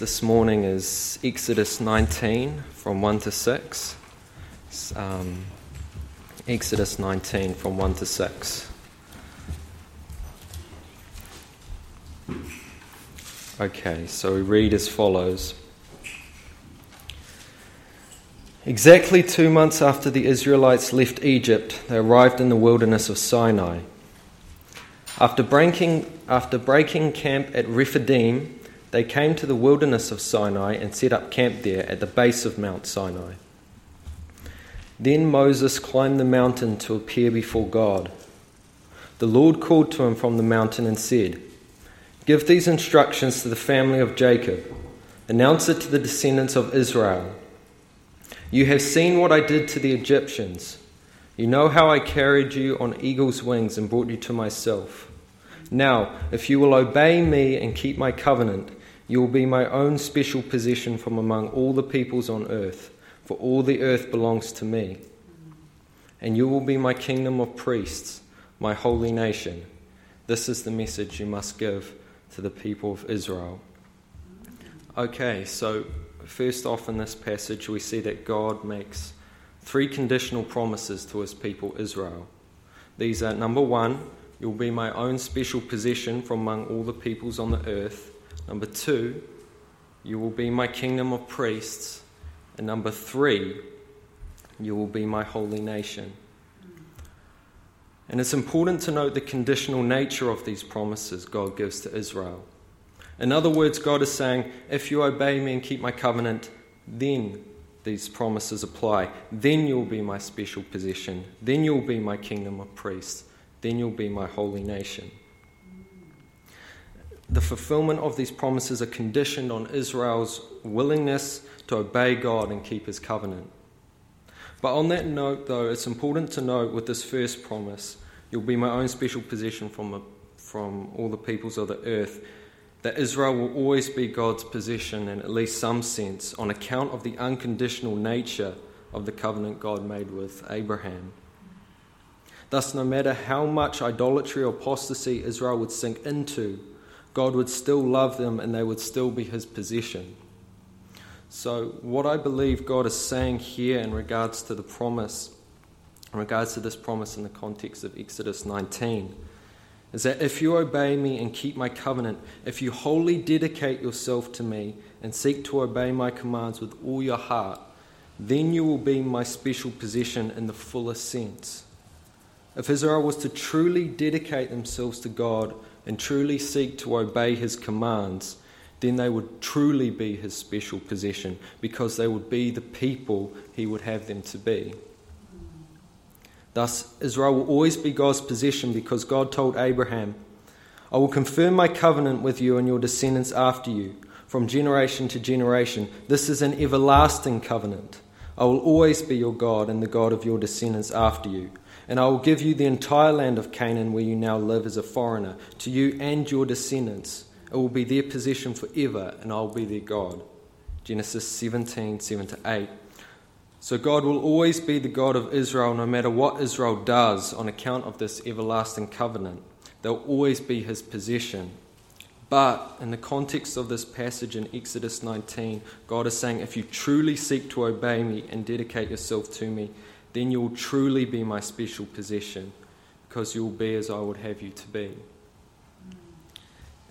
This morning is Exodus 19 from 1 to 6. Um, Exodus 19 from 1 to 6. Okay, so we read as follows. Exactly two months after the Israelites left Egypt, they arrived in the wilderness of Sinai. After breaking, after breaking camp at Rephidim, they came to the wilderness of Sinai and set up camp there at the base of Mount Sinai. Then Moses climbed the mountain to appear before God. The Lord called to him from the mountain and said, Give these instructions to the family of Jacob. Announce it to the descendants of Israel. You have seen what I did to the Egyptians. You know how I carried you on eagle's wings and brought you to myself. Now, if you will obey me and keep my covenant, you will be my own special possession from among all the peoples on earth, for all the earth belongs to me. And you will be my kingdom of priests, my holy nation. This is the message you must give to the people of Israel. Okay, so first off in this passage, we see that God makes three conditional promises to his people Israel. These are number one, you'll be my own special possession from among all the peoples on the earth. Number two, you will be my kingdom of priests. And number three, you will be my holy nation. And it's important to note the conditional nature of these promises God gives to Israel. In other words, God is saying, if you obey me and keep my covenant, then these promises apply. Then you'll be my special possession. Then you'll be my kingdom of priests. Then you'll be my holy nation the fulfillment of these promises are conditioned on Israel's willingness to obey God and keep his covenant. But on that note, though, it's important to note with this first promise, you'll be my own special possession from, from all the peoples of the earth, that Israel will always be God's possession in at least some sense on account of the unconditional nature of the covenant God made with Abraham. Thus, no matter how much idolatry or apostasy Israel would sink into, God would still love them and they would still be his possession. So, what I believe God is saying here in regards to the promise, in regards to this promise in the context of Exodus 19, is that if you obey me and keep my covenant, if you wholly dedicate yourself to me and seek to obey my commands with all your heart, then you will be my special possession in the fullest sense. If Israel was to truly dedicate themselves to God and truly seek to obey his commands, then they would truly be his special possession because they would be the people he would have them to be. Thus, Israel will always be God's possession because God told Abraham, I will confirm my covenant with you and your descendants after you, from generation to generation. This is an everlasting covenant. I will always be your God and the God of your descendants after you. And I will give you the entire land of Canaan where you now live as a foreigner, to you and your descendants. It will be their possession forever, and I will be their God. Genesis 17 7 to 8. So God will always be the God of Israel no matter what Israel does on account of this everlasting covenant. They'll always be his possession. But in the context of this passage in Exodus 19, God is saying, if you truly seek to obey me and dedicate yourself to me, then you will truly be my special possession because you will be as I would have you to be.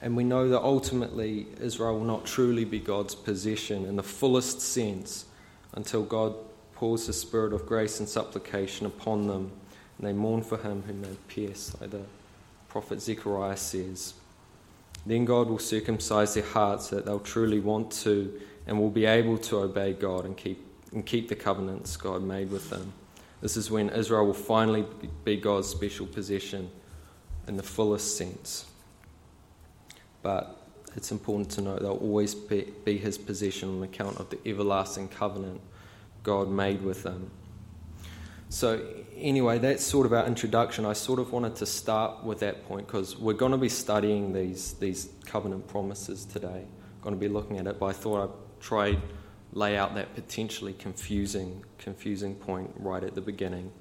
And we know that ultimately Israel will not truly be God's possession in the fullest sense until God pours the spirit of grace and supplication upon them and they mourn for him whom they pierced, like the prophet Zechariah says. Then God will circumcise their hearts so that they'll truly want to and will be able to obey God and keep, and keep the covenants God made with them. This is when Israel will finally be God's special possession in the fullest sense. But it's important to note they'll always be, be his possession on account of the everlasting covenant God made with them. So, anyway, that's sort of our introduction. I sort of wanted to start with that point because we're going to be studying these, these covenant promises today. going to be looking at it, but I thought I'd try lay out that potentially confusing, confusing point right at the beginning.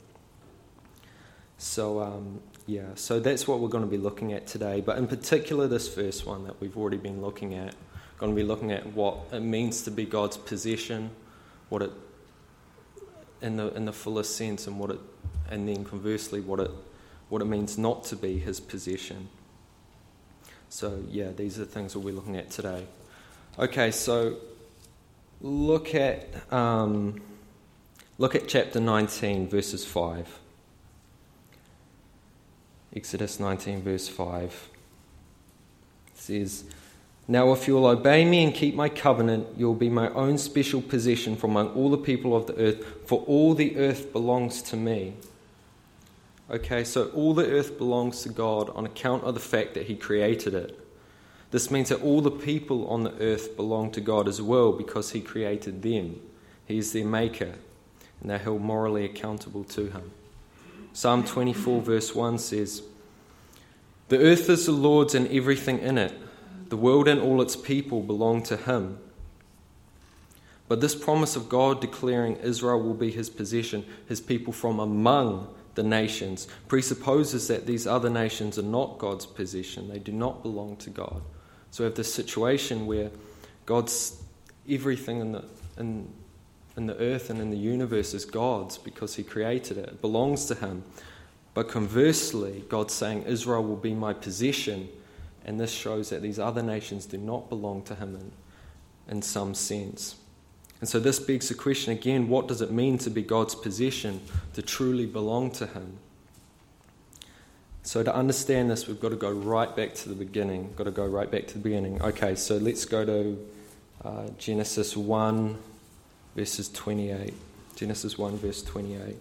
So, um, yeah, so that's what we're going to be looking at today. But in particular, this first one that we've already been looking at, going to be looking at what it means to be God's possession, what it in the in the fullest sense, and what it, and then conversely, what it what it means not to be His possession. So yeah, these are the things we'll be looking at today. Okay, so look at um, look at chapter 19, verses 5. Exodus 19, verse 5 it says, Now if you'll obey me and keep my covenant, you'll be my own special possession from among all the people of the earth, for all the earth belongs to me. Okay, so all the earth belongs to God on account of the fact that He created it. This means that all the people on the earth belong to God as well because He created them. He is their maker, and they're held morally accountable to Him. Psalm 24, verse 1 says, The earth is the Lord's and everything in it. The world and all its people belong to Him. But this promise of God declaring Israel will be His possession, His people from among the nations, presupposes that these other nations are not God's possession. They do not belong to God. So we have this situation where God's everything in the, in, in the earth and in the universe is God's because He created it. It belongs to Him. But conversely, God's saying, Israel will be my possession. And this shows that these other nations do not belong to Him in, in some sense. And so this begs the question again what does it mean to be God's possession, to truly belong to Him? So, to understand this, we've got to go right back to the beginning. Got to go right back to the beginning. Okay, so let's go to uh, Genesis 1, verses 28. Genesis 1, verse 28.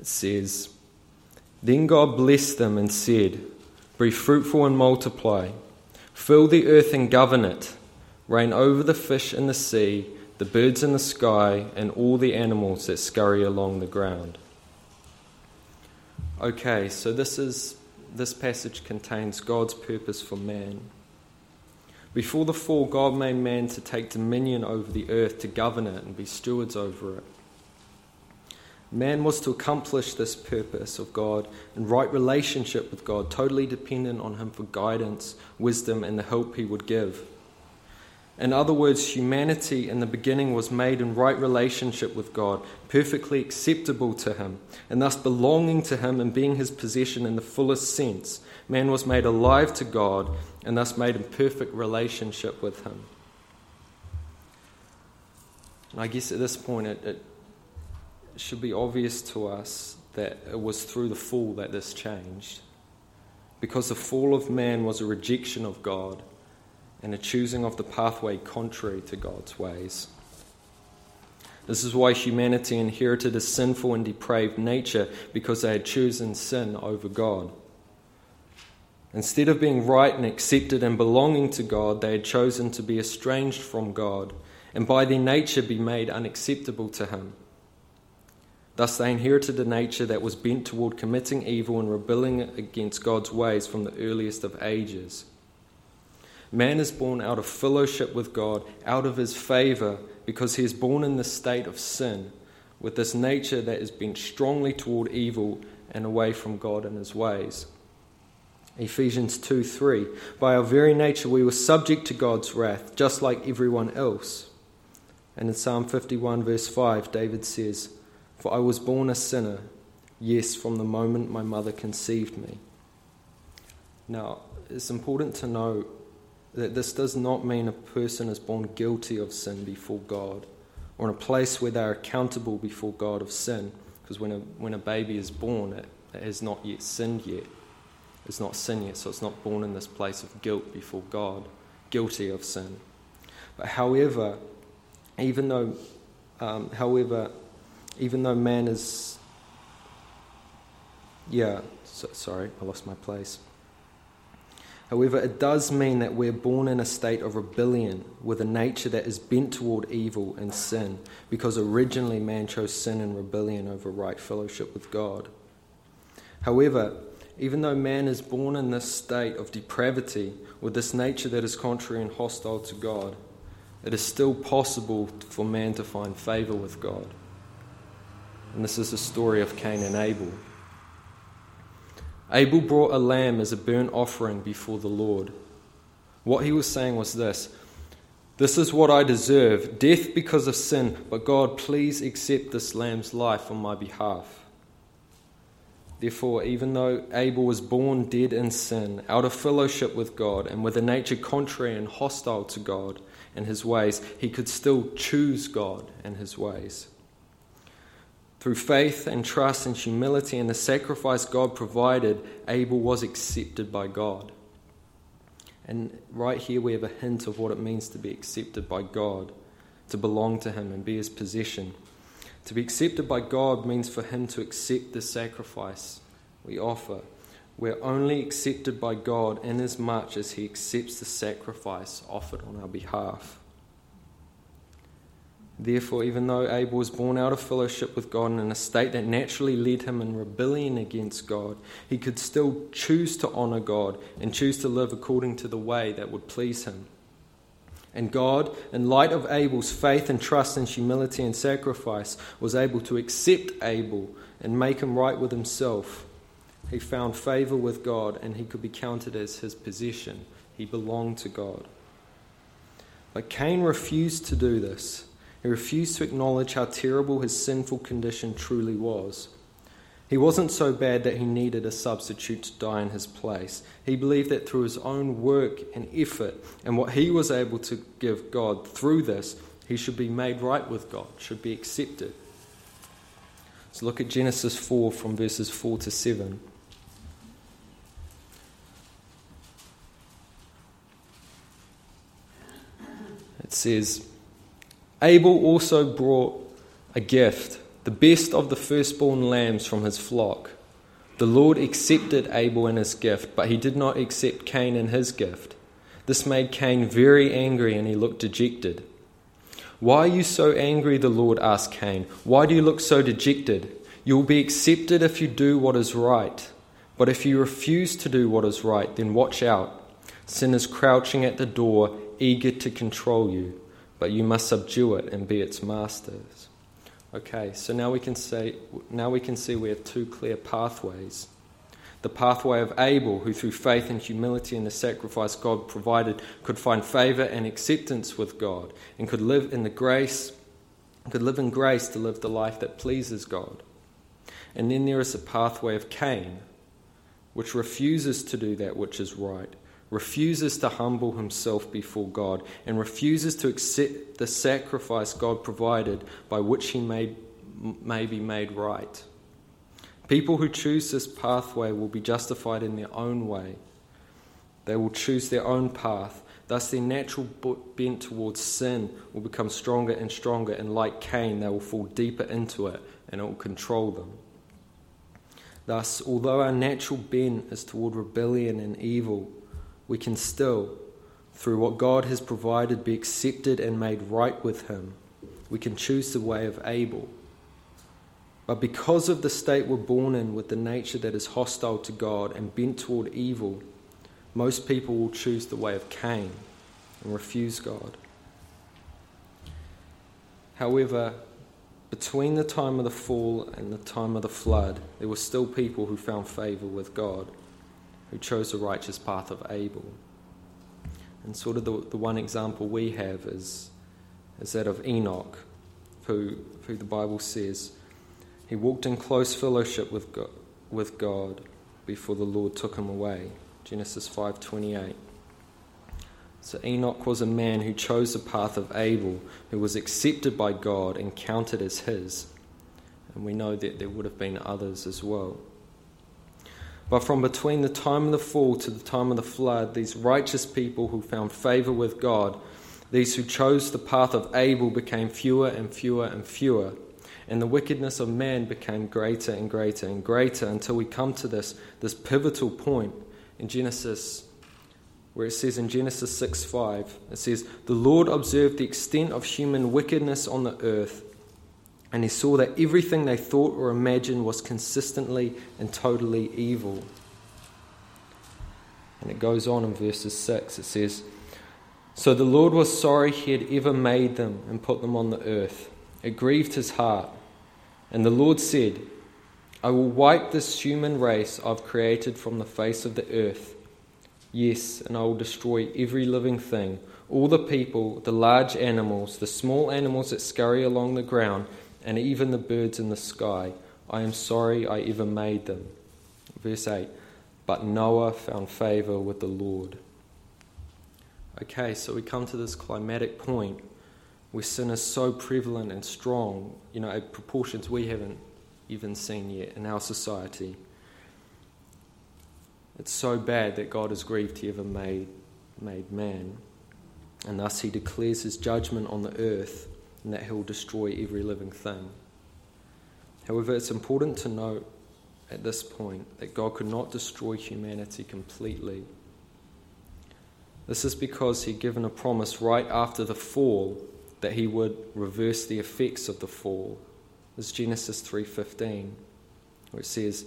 It says, Then God blessed them and said, Be fruitful and multiply, fill the earth and govern it, reign over the fish in the sea, the birds in the sky, and all the animals that scurry along the ground. Okay, so this is this passage contains God's purpose for man. Before the fall, God made man to take dominion over the earth, to govern it, and be stewards over it. Man was to accomplish this purpose of God in right relationship with God, totally dependent on Him for guidance, wisdom, and the help He would give. In other words, humanity in the beginning was made in right relationship with God, perfectly acceptable to Him, and thus belonging to Him and being His possession in the fullest sense. Man was made alive to God and thus made in perfect relationship with Him. And I guess at this point, it, it should be obvious to us that it was through the fall that this changed. Because the fall of man was a rejection of God and a choosing of the pathway contrary to God's ways. This is why humanity inherited a sinful and depraved nature because they had chosen sin over God. Instead of being right and accepted and belonging to God, they had chosen to be estranged from God and by their nature be made unacceptable to Him. Thus, they inherited a nature that was bent toward committing evil and rebelling against God's ways from the earliest of ages. Man is born out of fellowship with God, out of his favor, because he is born in the state of sin, with this nature that is bent strongly toward evil and away from God and his ways. Ephesians 2 3. By our very nature, we were subject to God's wrath, just like everyone else. And in Psalm 51, verse 5, David says, For I was born a sinner, yes, from the moment my mother conceived me. Now, it's important to know that this does not mean a person is born guilty of sin before God or in a place where they are accountable before God of sin. Because when a, when a baby is born, it, it has not yet sinned yet. It's not sin yet, so it's not born in this place of guilt before God, guilty of sin. But however, even though, um, however, even though man is, yeah, so, sorry, I lost my place. However, it does mean that we're born in a state of rebellion with a nature that is bent toward evil and sin, because originally man chose sin and rebellion over right fellowship with God. However, even though man is born in this state of depravity with this nature that is contrary and hostile to God, it is still possible for man to find favor with God. And this is the story of Cain and Abel. Abel brought a lamb as a burnt offering before the Lord. What he was saying was this This is what I deserve death because of sin, but God, please accept this lamb's life on my behalf. Therefore, even though Abel was born dead in sin, out of fellowship with God, and with a nature contrary and hostile to God and his ways, he could still choose God and his ways. Through faith and trust and humility and the sacrifice God provided, Abel was accepted by God. And right here we have a hint of what it means to be accepted by God, to belong to Him and be His possession. To be accepted by God means for Him to accept the sacrifice we offer. We're only accepted by God inasmuch as He accepts the sacrifice offered on our behalf. Therefore, even though Abel was born out of fellowship with God in a state that naturally led him in rebellion against God, he could still choose to honor God and choose to live according to the way that would please him. And God, in light of Abel's faith and trust and humility and sacrifice, was able to accept Abel and make him right with himself. He found favor with God and he could be counted as his possession. He belonged to God. But Cain refused to do this. He refused to acknowledge how terrible his sinful condition truly was. He wasn't so bad that he needed a substitute to die in his place. He believed that through his own work and effort and what he was able to give God through this, he should be made right with God, should be accepted. So look at Genesis 4 from verses 4 to 7. It says, Abel also brought a gift, the best of the firstborn lambs from his flock. The Lord accepted Abel and his gift, but he did not accept Cain and his gift. This made Cain very angry, and he looked dejected. Why are you so angry? The Lord asked Cain. Why do you look so dejected? You will be accepted if you do what is right. But if you refuse to do what is right, then watch out. Sin is crouching at the door, eager to control you but you must subdue it and be its masters. Okay, so now we can say now we can see we have two clear pathways. The pathway of Abel, who through faith and humility in the sacrifice God provided could find favor and acceptance with God and could live in the grace could live in grace to live the life that pleases God. And then there is the pathway of Cain, which refuses to do that which is right refuses to humble himself before God, and refuses to accept the sacrifice God provided by which he may, may be made right. People who choose this pathway will be justified in their own way. They will choose their own path. Thus, their natural bent towards sin will become stronger and stronger, and like Cain, they will fall deeper into it and it will control them. Thus, although our natural bent is toward rebellion and evil, we can still, through what God has provided, be accepted and made right with Him. We can choose the way of Abel. But because of the state we're born in with the nature that is hostile to God and bent toward evil, most people will choose the way of Cain and refuse God. However, between the time of the fall and the time of the flood, there were still people who found favor with God who chose the righteous path of Abel. And sort of the, the one example we have is, is that of Enoch, who, who the Bible says he walked in close fellowship with God, with God before the Lord took him away. Genesis 5:28. So Enoch was a man who chose the path of Abel, who was accepted by God and counted as his. And we know that there would have been others as well. But from between the time of the fall to the time of the flood, these righteous people who found favor with God, these who chose the path of Abel, became fewer and fewer and fewer. And the wickedness of man became greater and greater and greater until we come to this, this pivotal point in Genesis, where it says in Genesis 6 5, it says, The Lord observed the extent of human wickedness on the earth and he saw that everything they thought or imagined was consistently and totally evil. And it goes on in verses 6. It says, So the Lord was sorry he had ever made them and put them on the earth. It grieved his heart. And the Lord said, I will wipe this human race I've created from the face of the earth. Yes, and I will destroy every living thing, all the people, the large animals, the small animals that scurry along the ground, and even the birds in the sky. I am sorry I ever made them. Verse 8 But Noah found favor with the Lord. Okay, so we come to this climatic point where sin is so prevalent and strong, you know, at proportions we haven't even seen yet in our society. It's so bad that God is grieved he ever made, made man. And thus he declares his judgment on the earth and that he'll destroy every living thing. However, it's important to note at this point that God could not destroy humanity completely. This is because he'd given a promise right after the fall that he would reverse the effects of the fall. This Genesis 3:15, where it says,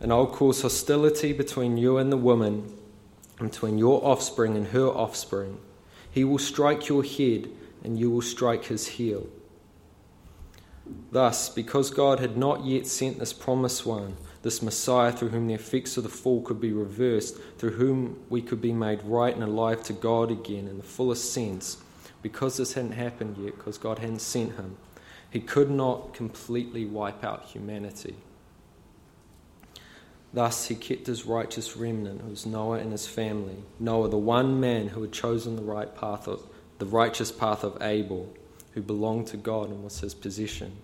"And I'll cause hostility between you and the woman, and between your offspring and her offspring. He will strike your head, and you will strike his heel." Thus, because God had not yet sent this promised one, this Messiah through whom the effects of the fall could be reversed, through whom we could be made right and alive to God again in the fullest sense, because this hadn't happened yet, because God hadn't sent him, he could not completely wipe out humanity. Thus, he kept his righteous remnant, who was Noah and his family. Noah, the one man who had chosen the right path of the righteous path of Abel, who belonged to God and was his possession.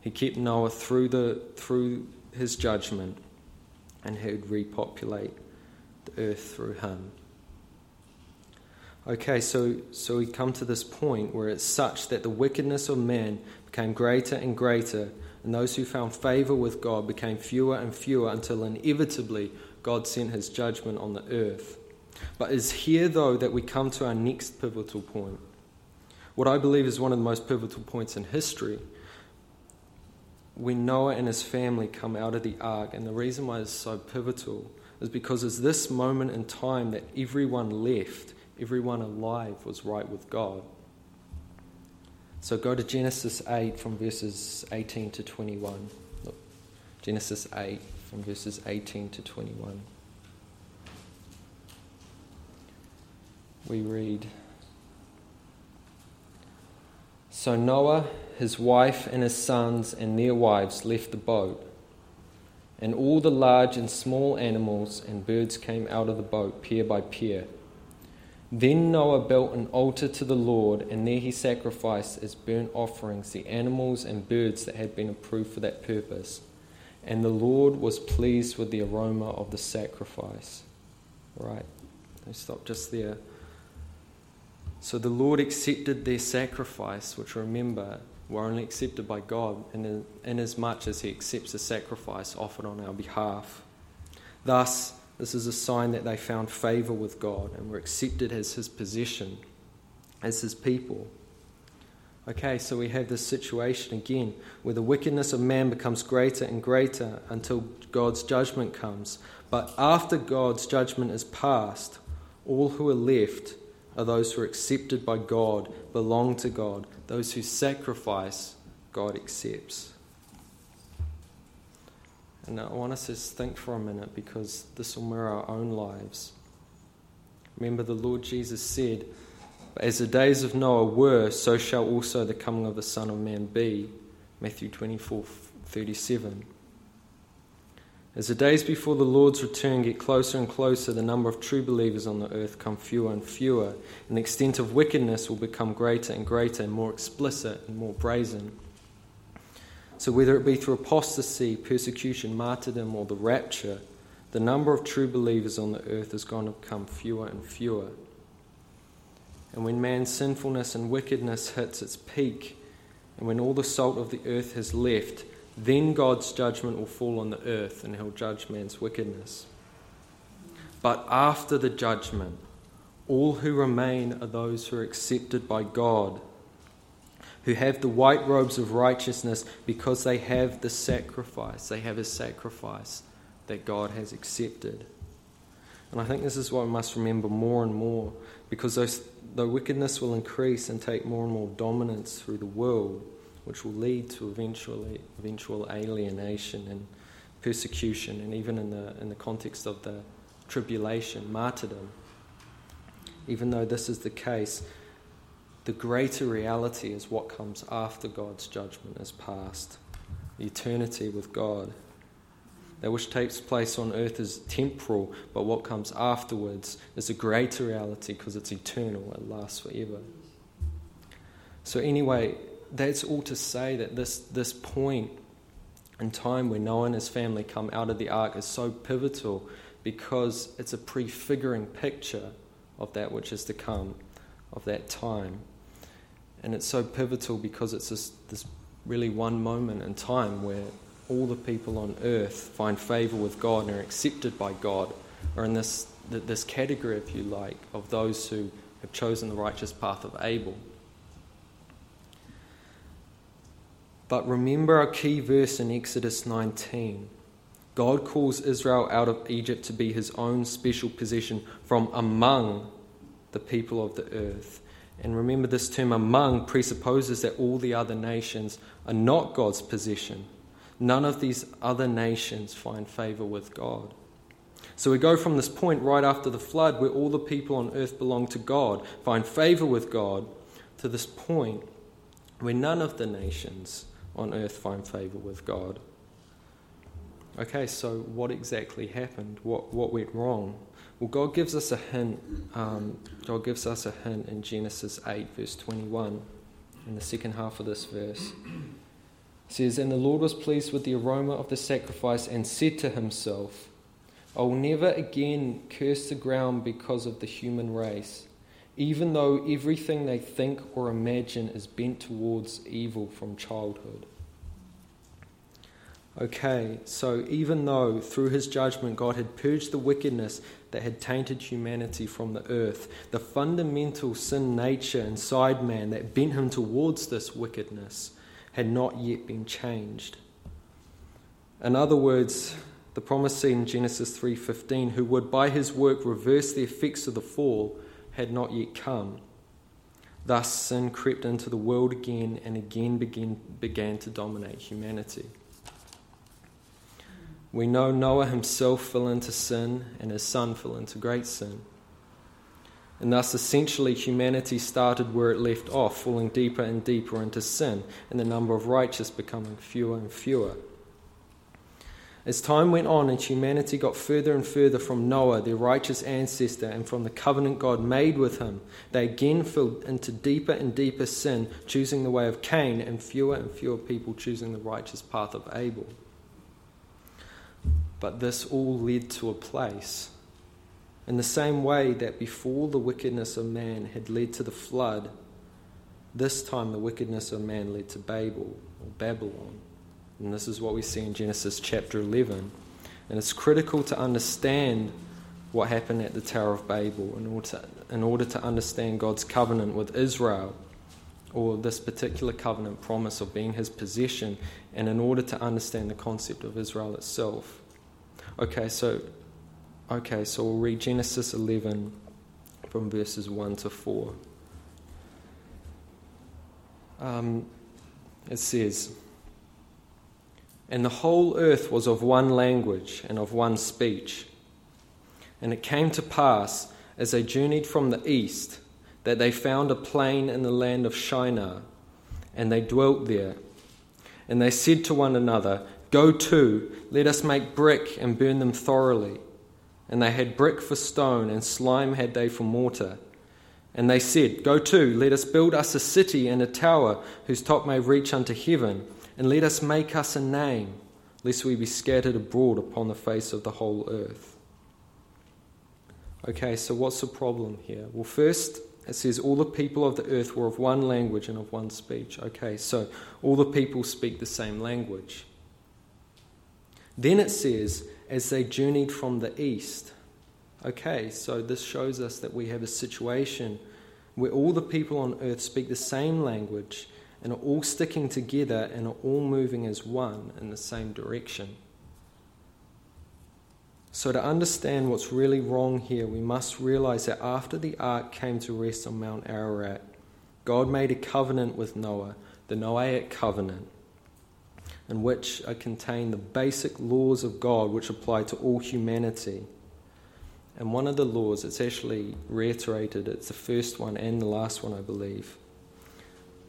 He kept Noah through the through his judgment, and he would repopulate the earth through him. Okay, so, so we come to this point where it's such that the wickedness of man became greater and greater, and those who found favor with God became fewer and fewer until inevitably God sent his judgment on the earth. But it's here, though, that we come to our next pivotal point. What I believe is one of the most pivotal points in history. When Noah and his family come out of the ark, and the reason why it's so pivotal is because it's this moment in time that everyone left everyone alive was right with God. So go to Genesis 8 from verses 18 to 21. Look, Genesis 8 from verses 18 to 21. We read So Noah, his wife, and his sons and their wives left the boat. And all the large and small animals and birds came out of the boat, pair by pair then Noah built an altar to the Lord, and there he sacrificed as burnt offerings the animals and birds that had been approved for that purpose. And the Lord was pleased with the aroma of the sacrifice. Right, I stop just there. So the Lord accepted their sacrifice, which remember were only accepted by God in, as much as He accepts the sacrifice offered on our behalf. Thus, this is a sign that they found favor with God and were accepted as his possession, as his people. Okay, so we have this situation again where the wickedness of man becomes greater and greater until God's judgment comes. But after God's judgment is passed, all who are left are those who are accepted by God, belong to God, those who sacrifice, God accepts. And I want us to think for a minute because this will mirror our own lives. Remember, the Lord Jesus said, As the days of Noah were, so shall also the coming of the Son of Man be. Matthew 24 37. As the days before the Lord's return get closer and closer, the number of true believers on the earth come fewer and fewer, and the extent of wickedness will become greater and greater, and more explicit and more brazen. So, whether it be through apostasy, persecution, martyrdom, or the rapture, the number of true believers on the earth is going to become fewer and fewer. And when man's sinfulness and wickedness hits its peak, and when all the salt of the earth has left, then God's judgment will fall on the earth and he'll judge man's wickedness. But after the judgment, all who remain are those who are accepted by God who have the white robes of righteousness because they have the sacrifice. They have a sacrifice that God has accepted. And I think this is what we must remember more and more because those, the wickedness will increase and take more and more dominance through the world. Which will lead to eventually eventual alienation and persecution, and even in the in the context of the tribulation, martyrdom. Even though this is the case, the greater reality is what comes after God's judgment is past, eternity with God. That which takes place on earth is temporal, but what comes afterwards is a greater reality because it's eternal, it lasts forever. So, anyway, that's all to say that this, this point in time where Noah and his family come out of the ark is so pivotal because it's a prefiguring picture of that which is to come, of that time. And it's so pivotal because it's this, this really one moment in time where all the people on earth find favor with God and are accepted by God, or in this, this category, if you like, of those who have chosen the righteous path of Abel. But remember a key verse in Exodus 19. God calls Israel out of Egypt to be his own special possession from among the people of the earth. And remember, this term among presupposes that all the other nations are not God's possession. None of these other nations find favor with God. So we go from this point right after the flood, where all the people on earth belong to God, find favor with God, to this point where none of the nations on earth find favor with God. Okay, so what exactly happened? What, what went wrong? Well, God gives us a hint. Um, God gives us a hint in Genesis 8, verse 21, in the second half of this verse. It says, And the Lord was pleased with the aroma of the sacrifice and said to himself, I will never again curse the ground because of the human race even though everything they think or imagine is bent towards evil from childhood. Okay, so even though through his judgment God had purged the wickedness that had tainted humanity from the earth, the fundamental sin nature inside man that bent him towards this wickedness had not yet been changed. In other words, the promise seen in Genesis 3:15, who would by his work reverse the effects of the fall, had not yet come. Thus, sin crept into the world again and again began, began to dominate humanity. We know Noah himself fell into sin and his son fell into great sin. And thus, essentially, humanity started where it left off, falling deeper and deeper into sin, and the number of righteous becoming fewer and fewer. As time went on and humanity got further and further from Noah, their righteous ancestor, and from the covenant God made with him, they again fell into deeper and deeper sin, choosing the way of Cain, and fewer and fewer people choosing the righteous path of Abel. But this all led to a place. In the same way that before the wickedness of man had led to the flood, this time the wickedness of man led to Babel or Babylon. And this is what we see in Genesis chapter 11. And it's critical to understand what happened at the Tower of Babel in order to, in order to understand God's covenant with Israel, or this particular covenant promise of being his possession, and in order to understand the concept of Israel itself. Okay, so okay, so we'll read Genesis 11 from verses 1 to 4. Um, it says, and the whole earth was of one language and of one speech. And it came to pass, as they journeyed from the east, that they found a plain in the land of Shinar, and they dwelt there. And they said to one another, Go to, let us make brick and burn them thoroughly. And they had brick for stone, and slime had they for mortar. And they said, Go to, let us build us a city and a tower whose top may reach unto heaven and let us make us a name, lest we be scattered abroad upon the face of the whole earth. Okay, so what's the problem here? Well, first, it says all the people of the earth were of one language and of one speech. Okay, so all the people speak the same language. Then it says, as they journeyed from the east. Okay, so this shows us that we have a situation where all the people on earth speak the same language and are all sticking together and are all moving as one in the same direction. So, to understand what's really wrong here, we must realize that after the ark came to rest on Mount Ararat, God made a covenant with Noah the Noahic covenant, in which are contained the basic laws of God which apply to all humanity. And one of the laws, it's actually reiterated, it's the first one and the last one, I believe.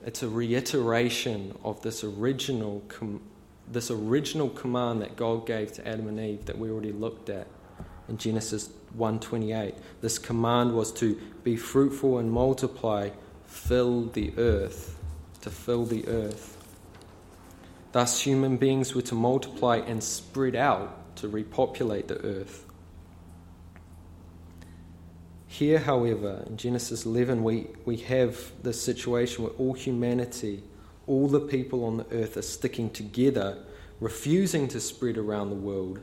It's a reiteration of this original, com- this original command that God gave to Adam and Eve that we already looked at in Genesis 1:28. This command was to be fruitful and multiply, fill the earth, to fill the earth. Thus human beings were to multiply and spread out to repopulate the earth. Here, however, in Genesis 11, we, we have this situation where all humanity, all the people on the earth are sticking together, refusing to spread around the world,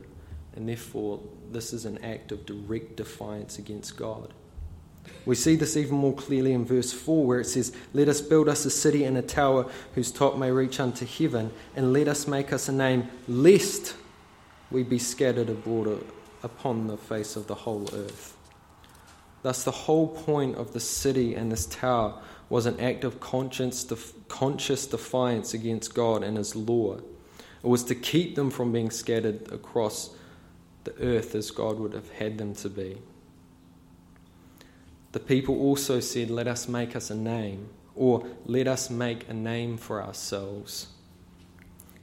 and therefore this is an act of direct defiance against God. We see this even more clearly in verse 4, where it says, Let us build us a city and a tower whose top may reach unto heaven, and let us make us a name, lest we be scattered abroad upon the face of the whole earth. Thus, the whole point of the city and this tower was an act of conscious, conscious defiance against God and His law. It was to keep them from being scattered across the earth as God would have had them to be. The people also said, Let us make us a name, or let us make a name for ourselves.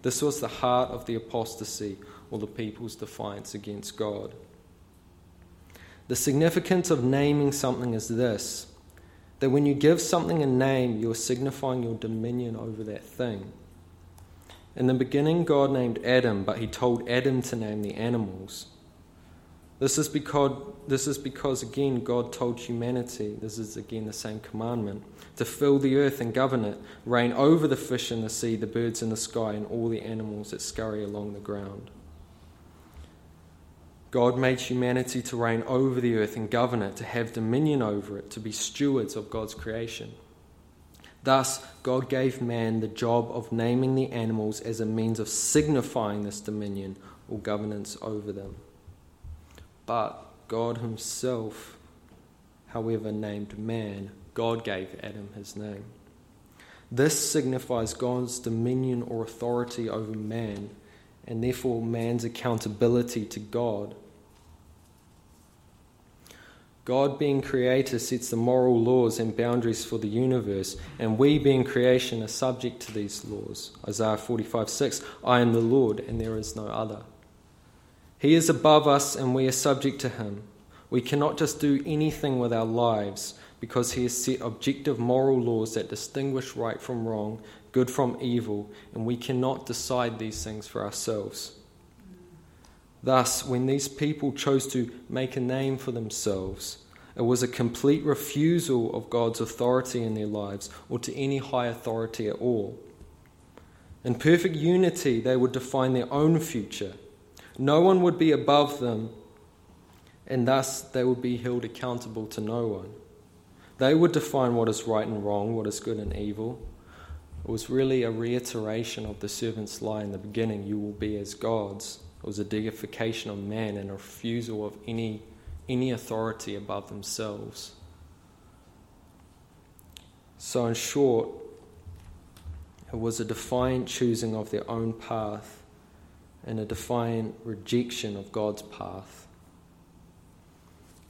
This was the heart of the apostasy, or the people's defiance against God. The significance of naming something is this that when you give something a name, you're signifying your dominion over that thing. In the beginning, God named Adam, but he told Adam to name the animals. This is because, this is because, again, God told humanity, this is again the same commandment, to fill the earth and govern it, reign over the fish in the sea, the birds in the sky, and all the animals that scurry along the ground. God made humanity to reign over the earth and govern it, to have dominion over it, to be stewards of God's creation. Thus, God gave man the job of naming the animals as a means of signifying this dominion or governance over them. But God Himself, however, named man, God gave Adam his name. This signifies God's dominion or authority over man, and therefore man's accountability to God. God, being creator, sets the moral laws and boundaries for the universe, and we, being creation, are subject to these laws. Isaiah 45 6 I am the Lord, and there is no other. He is above us and we are subject to him. We cannot just do anything with our lives because he has set objective moral laws that distinguish right from wrong, good from evil, and we cannot decide these things for ourselves. Thus, when these people chose to make a name for themselves, it was a complete refusal of God's authority in their lives or to any high authority at all. In perfect unity, they would define their own future no one would be above them, and thus they would be held accountable to no one. They would define what is right and wrong, what is good and evil. It was really a reiteration of the servant's lie in the beginning you will be as gods. It was a deification of man and a refusal of any, any authority above themselves. So, in short, it was a defiant choosing of their own path and a defiant rejection of God's path.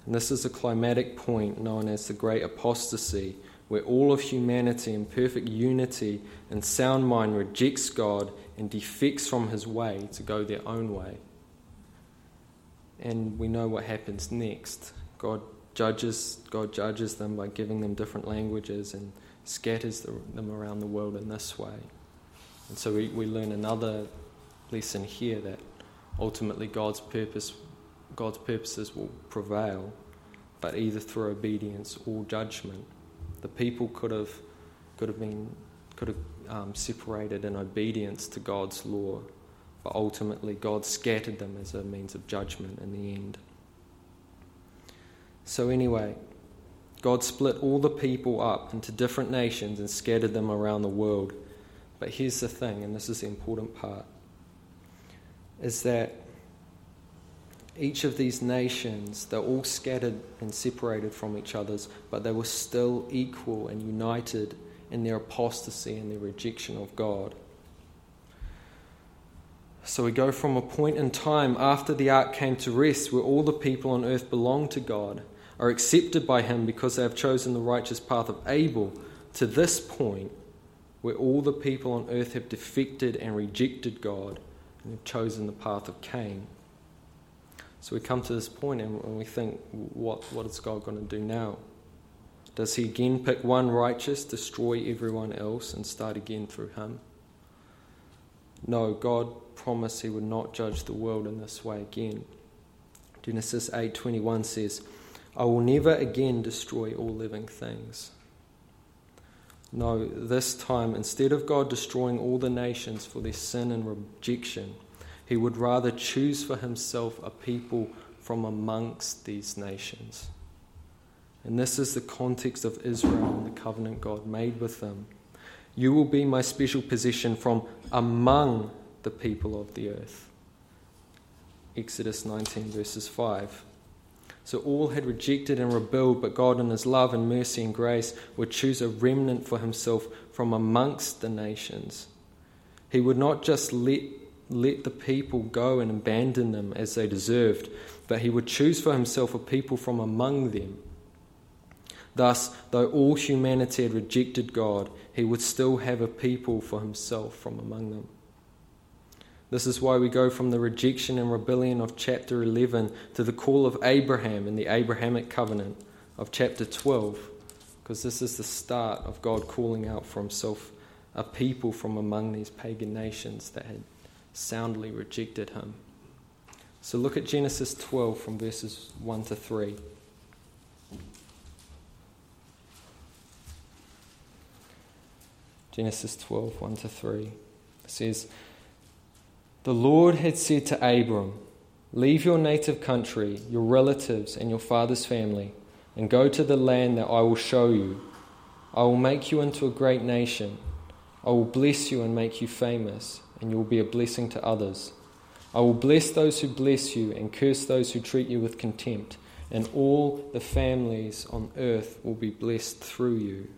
And this is a climatic point known as the Great Apostasy, where all of humanity in perfect unity and sound mind rejects God and defects from his way to go their own way. And we know what happens next. God judges, God judges them by giving them different languages and scatters them around the world in this way. And so we, we learn another lesson here that ultimately God's purpose, God's purposes will prevail, but either through obedience or judgment. The people could have could have been could have um, separated in obedience to God's law, but ultimately God scattered them as a means of judgment in the end. So anyway, God split all the people up into different nations and scattered them around the world. But here's the thing, and this is the important part is that each of these nations, they're all scattered and separated from each other, but they were still equal and united and their apostasy and their rejection of God. So we go from a point in time after the ark came to rest where all the people on earth belong to God, are accepted by Him because they have chosen the righteous path of Abel, to this point where all the people on earth have defected and rejected God and have chosen the path of Cain. So we come to this point and we think, what, what is God going to do now? Does He again pick one righteous, destroy everyone else, and start again through Him? No, God promised he would not judge the world in this way again. Genesis 8:21 says, "I will never again destroy all living things." No, this time instead of God destroying all the nations for their sin and rejection, he would rather choose for himself a people from amongst these nations. And this is the context of Israel and the covenant God made with them. You will be my special possession from among the people of the earth. Exodus 19, verses 5. So all had rejected and rebelled, but God, in His love and mercy and grace, would choose a remnant for Himself from amongst the nations. He would not just let, let the people go and abandon them as they deserved, but He would choose for Himself a people from among them Thus, though all humanity had rejected God, he would still have a people for himself from among them. This is why we go from the rejection and rebellion of chapter 11 to the call of Abraham in the Abrahamic covenant of chapter 12, because this is the start of God calling out for himself a people from among these pagan nations that had soundly rejected him. So look at Genesis 12 from verses 1 to 3. Genesis 12, 1 to 3. It says, The Lord had said to Abram, Leave your native country, your relatives, and your father's family, and go to the land that I will show you. I will make you into a great nation. I will bless you and make you famous, and you will be a blessing to others. I will bless those who bless you, and curse those who treat you with contempt, and all the families on earth will be blessed through you.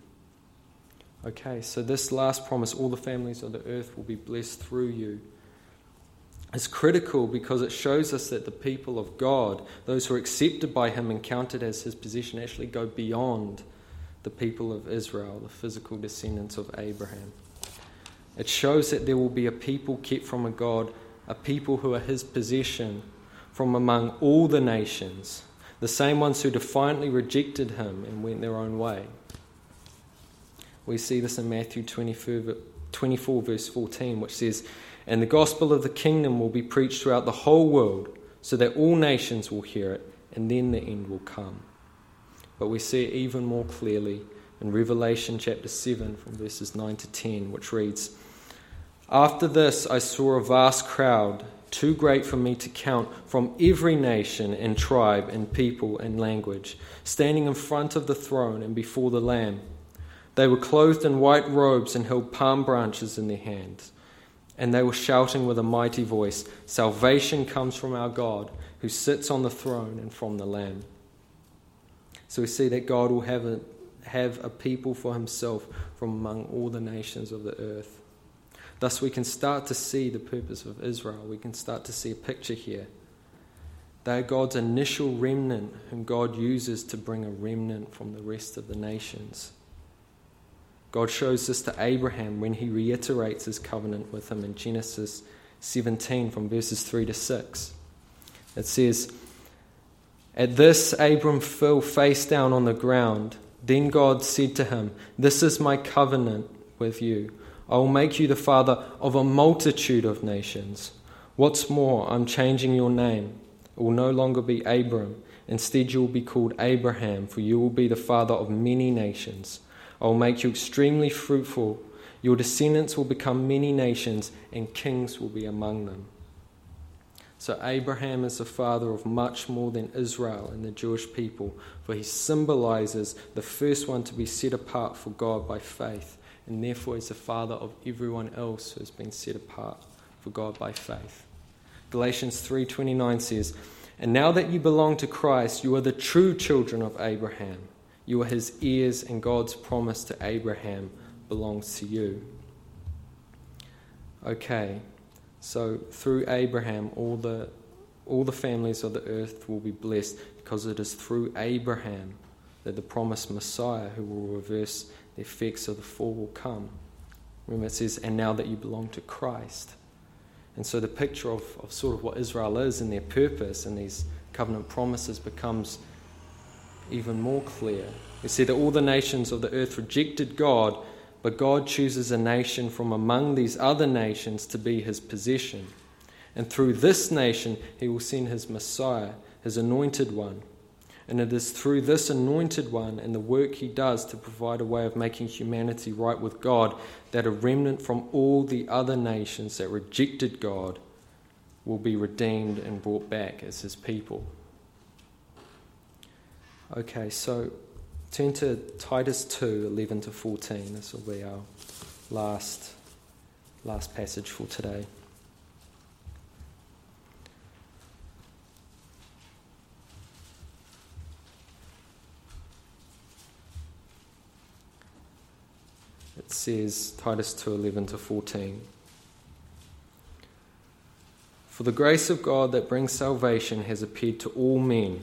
Okay, so this last promise, all the families of the earth will be blessed through you, is critical because it shows us that the people of God, those who are accepted by Him and counted as His possession, actually go beyond the people of Israel, the physical descendants of Abraham. It shows that there will be a people kept from a God, a people who are His possession from among all the nations, the same ones who defiantly rejected Him and went their own way. We see this in Matthew 24, 24, verse 14, which says, And the gospel of the kingdom will be preached throughout the whole world, so that all nations will hear it, and then the end will come. But we see it even more clearly in Revelation chapter 7, from verses 9 to 10, which reads, After this I saw a vast crowd, too great for me to count, from every nation and tribe and people and language, standing in front of the throne and before the Lamb. They were clothed in white robes and held palm branches in their hands. And they were shouting with a mighty voice Salvation comes from our God, who sits on the throne and from the Lamb. So we see that God will have a, have a people for himself from among all the nations of the earth. Thus, we can start to see the purpose of Israel. We can start to see a picture here. They are God's initial remnant, whom God uses to bring a remnant from the rest of the nations. God shows this to Abraham when he reiterates his covenant with him in Genesis 17 from verses 3 to 6. It says, At this, Abram fell face down on the ground. Then God said to him, This is my covenant with you. I will make you the father of a multitude of nations. What's more, I'm changing your name. It will no longer be Abram. Instead, you will be called Abraham, for you will be the father of many nations. I will make you extremely fruitful. Your descendants will become many nations, and kings will be among them. So, Abraham is the father of much more than Israel and the Jewish people, for he symbolizes the first one to be set apart for God by faith, and therefore is the father of everyone else who has been set apart for God by faith. Galatians 3:29 says, "And now that you belong to Christ, you are the true children of Abraham." You are his heirs and God's promise to Abraham belongs to you. Okay, so through Abraham, all the, all the families of the earth will be blessed because it is through Abraham that the promised Messiah who will reverse the effects of the fall will come. Remember, it says, and now that you belong to Christ. And so the picture of, of sort of what Israel is and their purpose and these covenant promises becomes even more clear. We see that all the nations of the earth rejected God, but God chooses a nation from among these other nations to be his possession. And through this nation, he will send his Messiah, his anointed one. And it is through this anointed one and the work he does to provide a way of making humanity right with God that a remnant from all the other nations that rejected God will be redeemed and brought back as his people. Okay, so turn to Titus 2 11 to 14. This will be our last, last passage for today. it says Titus 2:11 to 14 For the grace of God that brings salvation has appeared to all men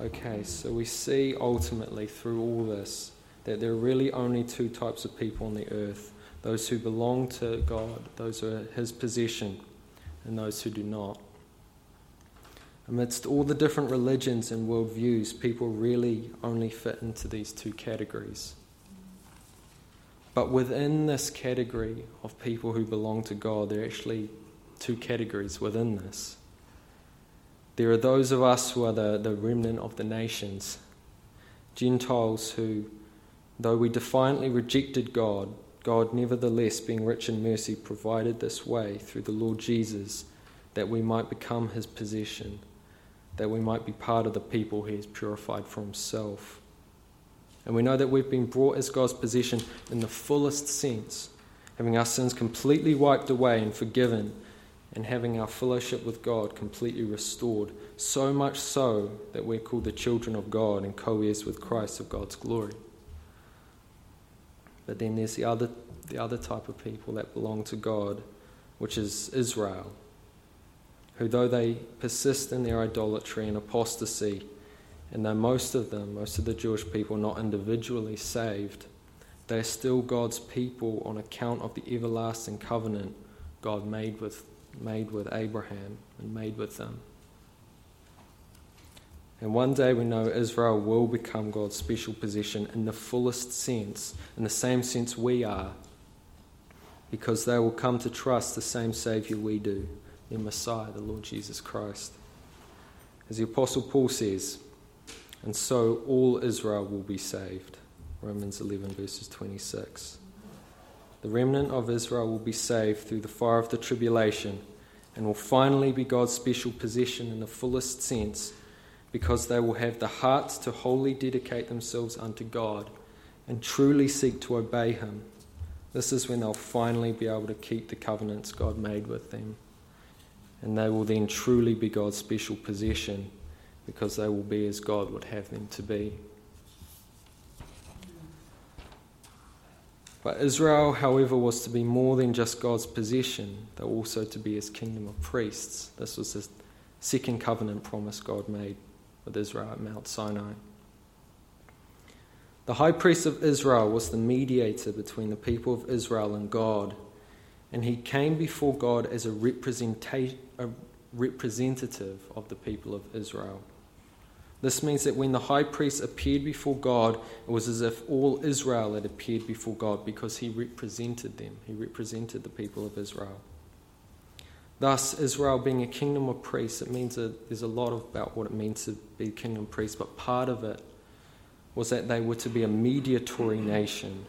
Okay, so we see ultimately through all this that there are really only two types of people on the earth those who belong to God, those who are his possession, and those who do not. Amidst all the different religions and worldviews, people really only fit into these two categories. But within this category of people who belong to God, there are actually two categories within this. There are those of us who are the, the remnant of the nations, Gentiles who, though we defiantly rejected God, God, nevertheless, being rich in mercy, provided this way through the Lord Jesus that we might become his possession, that we might be part of the people he has purified for himself. And we know that we've been brought as God's possession in the fullest sense, having our sins completely wiped away and forgiven, and having our fellowship with God completely restored, so much so that we're called the children of God and co heirs with Christ of God's glory. But then there's the other, the other type of people that belong to God, which is Israel, who, though they persist in their idolatry and apostasy, and though most of them, most of the Jewish people, not individually saved, they are still God's people on account of the everlasting covenant God made with, made with Abraham and made with them. And one day we know Israel will become God's special possession in the fullest sense, in the same sense we are, because they will come to trust the same Saviour we do, their Messiah, the Lord Jesus Christ. As the Apostle Paul says, and so all Israel will be saved. Romans 11, verses 26. The remnant of Israel will be saved through the fire of the tribulation and will finally be God's special possession in the fullest sense because they will have the hearts to wholly dedicate themselves unto God and truly seek to obey Him. This is when they'll finally be able to keep the covenants God made with them. And they will then truly be God's special possession because they will be as God would have them to be. But Israel, however, was to be more than just God's possession, though also to be his kingdom of priests. This was the second covenant promise God made with Israel at Mount Sinai. The high priest of Israel was the mediator between the people of Israel and God, and he came before God as a representative of the people of Israel. This means that when the high priest appeared before God, it was as if all Israel had appeared before God because he represented them. He represented the people of Israel. Thus, Israel being a kingdom of priests, it means that there's a lot about what it means to be a kingdom priests, but part of it was that they were to be a mediatory nation.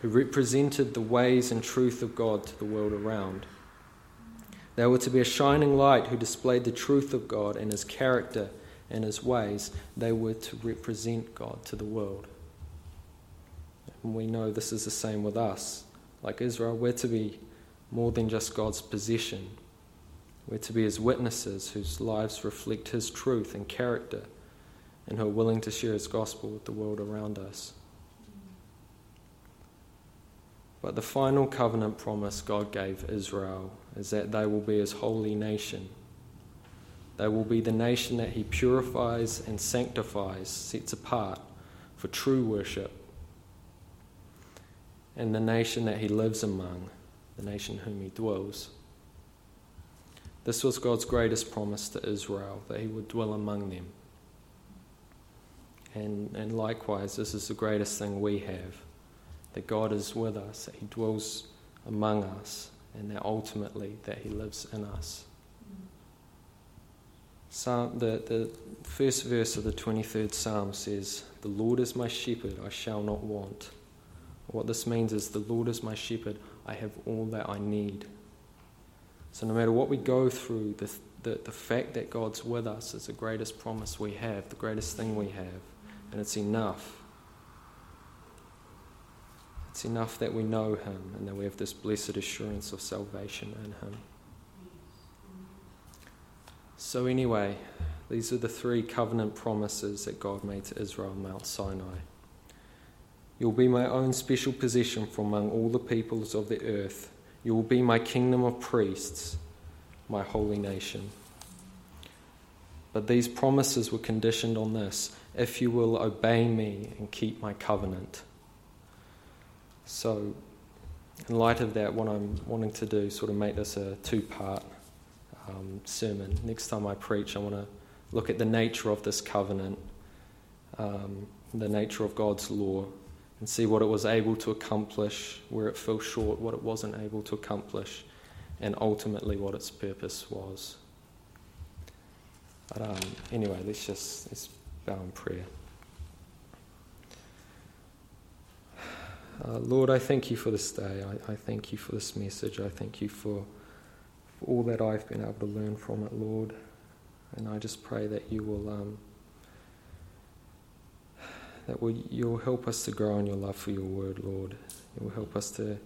who represented the ways and truth of God to the world around. They were to be a shining light who displayed the truth of God and his character and his ways. They were to represent God to the world. And we know this is the same with us. Like Israel, we're to be more than just God's possession. We're to be his witnesses whose lives reflect his truth and character and who are willing to share his gospel with the world around us. But the final covenant promise God gave Israel is that they will be his holy nation. They will be the nation that he purifies and sanctifies, sets apart for true worship, and the nation that he lives among, the nation whom he dwells. This was God's greatest promise to Israel, that he would dwell among them. And, and likewise, this is the greatest thing we have that God is with us, that He dwells among us, and that ultimately that He lives in us. Psalm, the, the first verse of the 23rd Psalm says, The Lord is my shepherd, I shall not want. What this means is, The Lord is my shepherd, I have all that I need. So, no matter what we go through, the, the, the fact that God's with us is the greatest promise we have, the greatest thing we have, and it's enough. It's enough that we know Him and that we have this blessed assurance of salvation in Him. So, anyway, these are the three covenant promises that God made to Israel on Mount Sinai. You'll be my own special possession from among all the peoples of the earth. You will be my kingdom of priests, my holy nation. But these promises were conditioned on this if you will obey me and keep my covenant. So, in light of that, what I'm wanting to do, sort of make this a two part um, sermon. Next time I preach, I want to look at the nature of this covenant, um, the nature of God's law, and see what it was able to accomplish, where it fell short, what it wasn't able to accomplish, and ultimately what its purpose was. But um, anyway, let's just let's bow in prayer. Uh, Lord, I thank you for this day. I, I, thank you for this message. I thank you for, for, all that I've been able to learn from it, Lord. And I just pray that you will um, that will, you'll help us to grow in your love for your word, Lord. You will help us to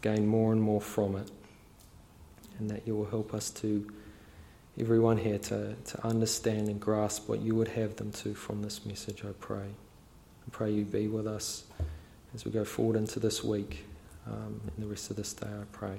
gain more and more from it, and that you will help us to everyone here to, to understand and grasp what you would have them to from this message. I pray. I pray you be with us as we go forward into this week um, and the rest of this day, I pray.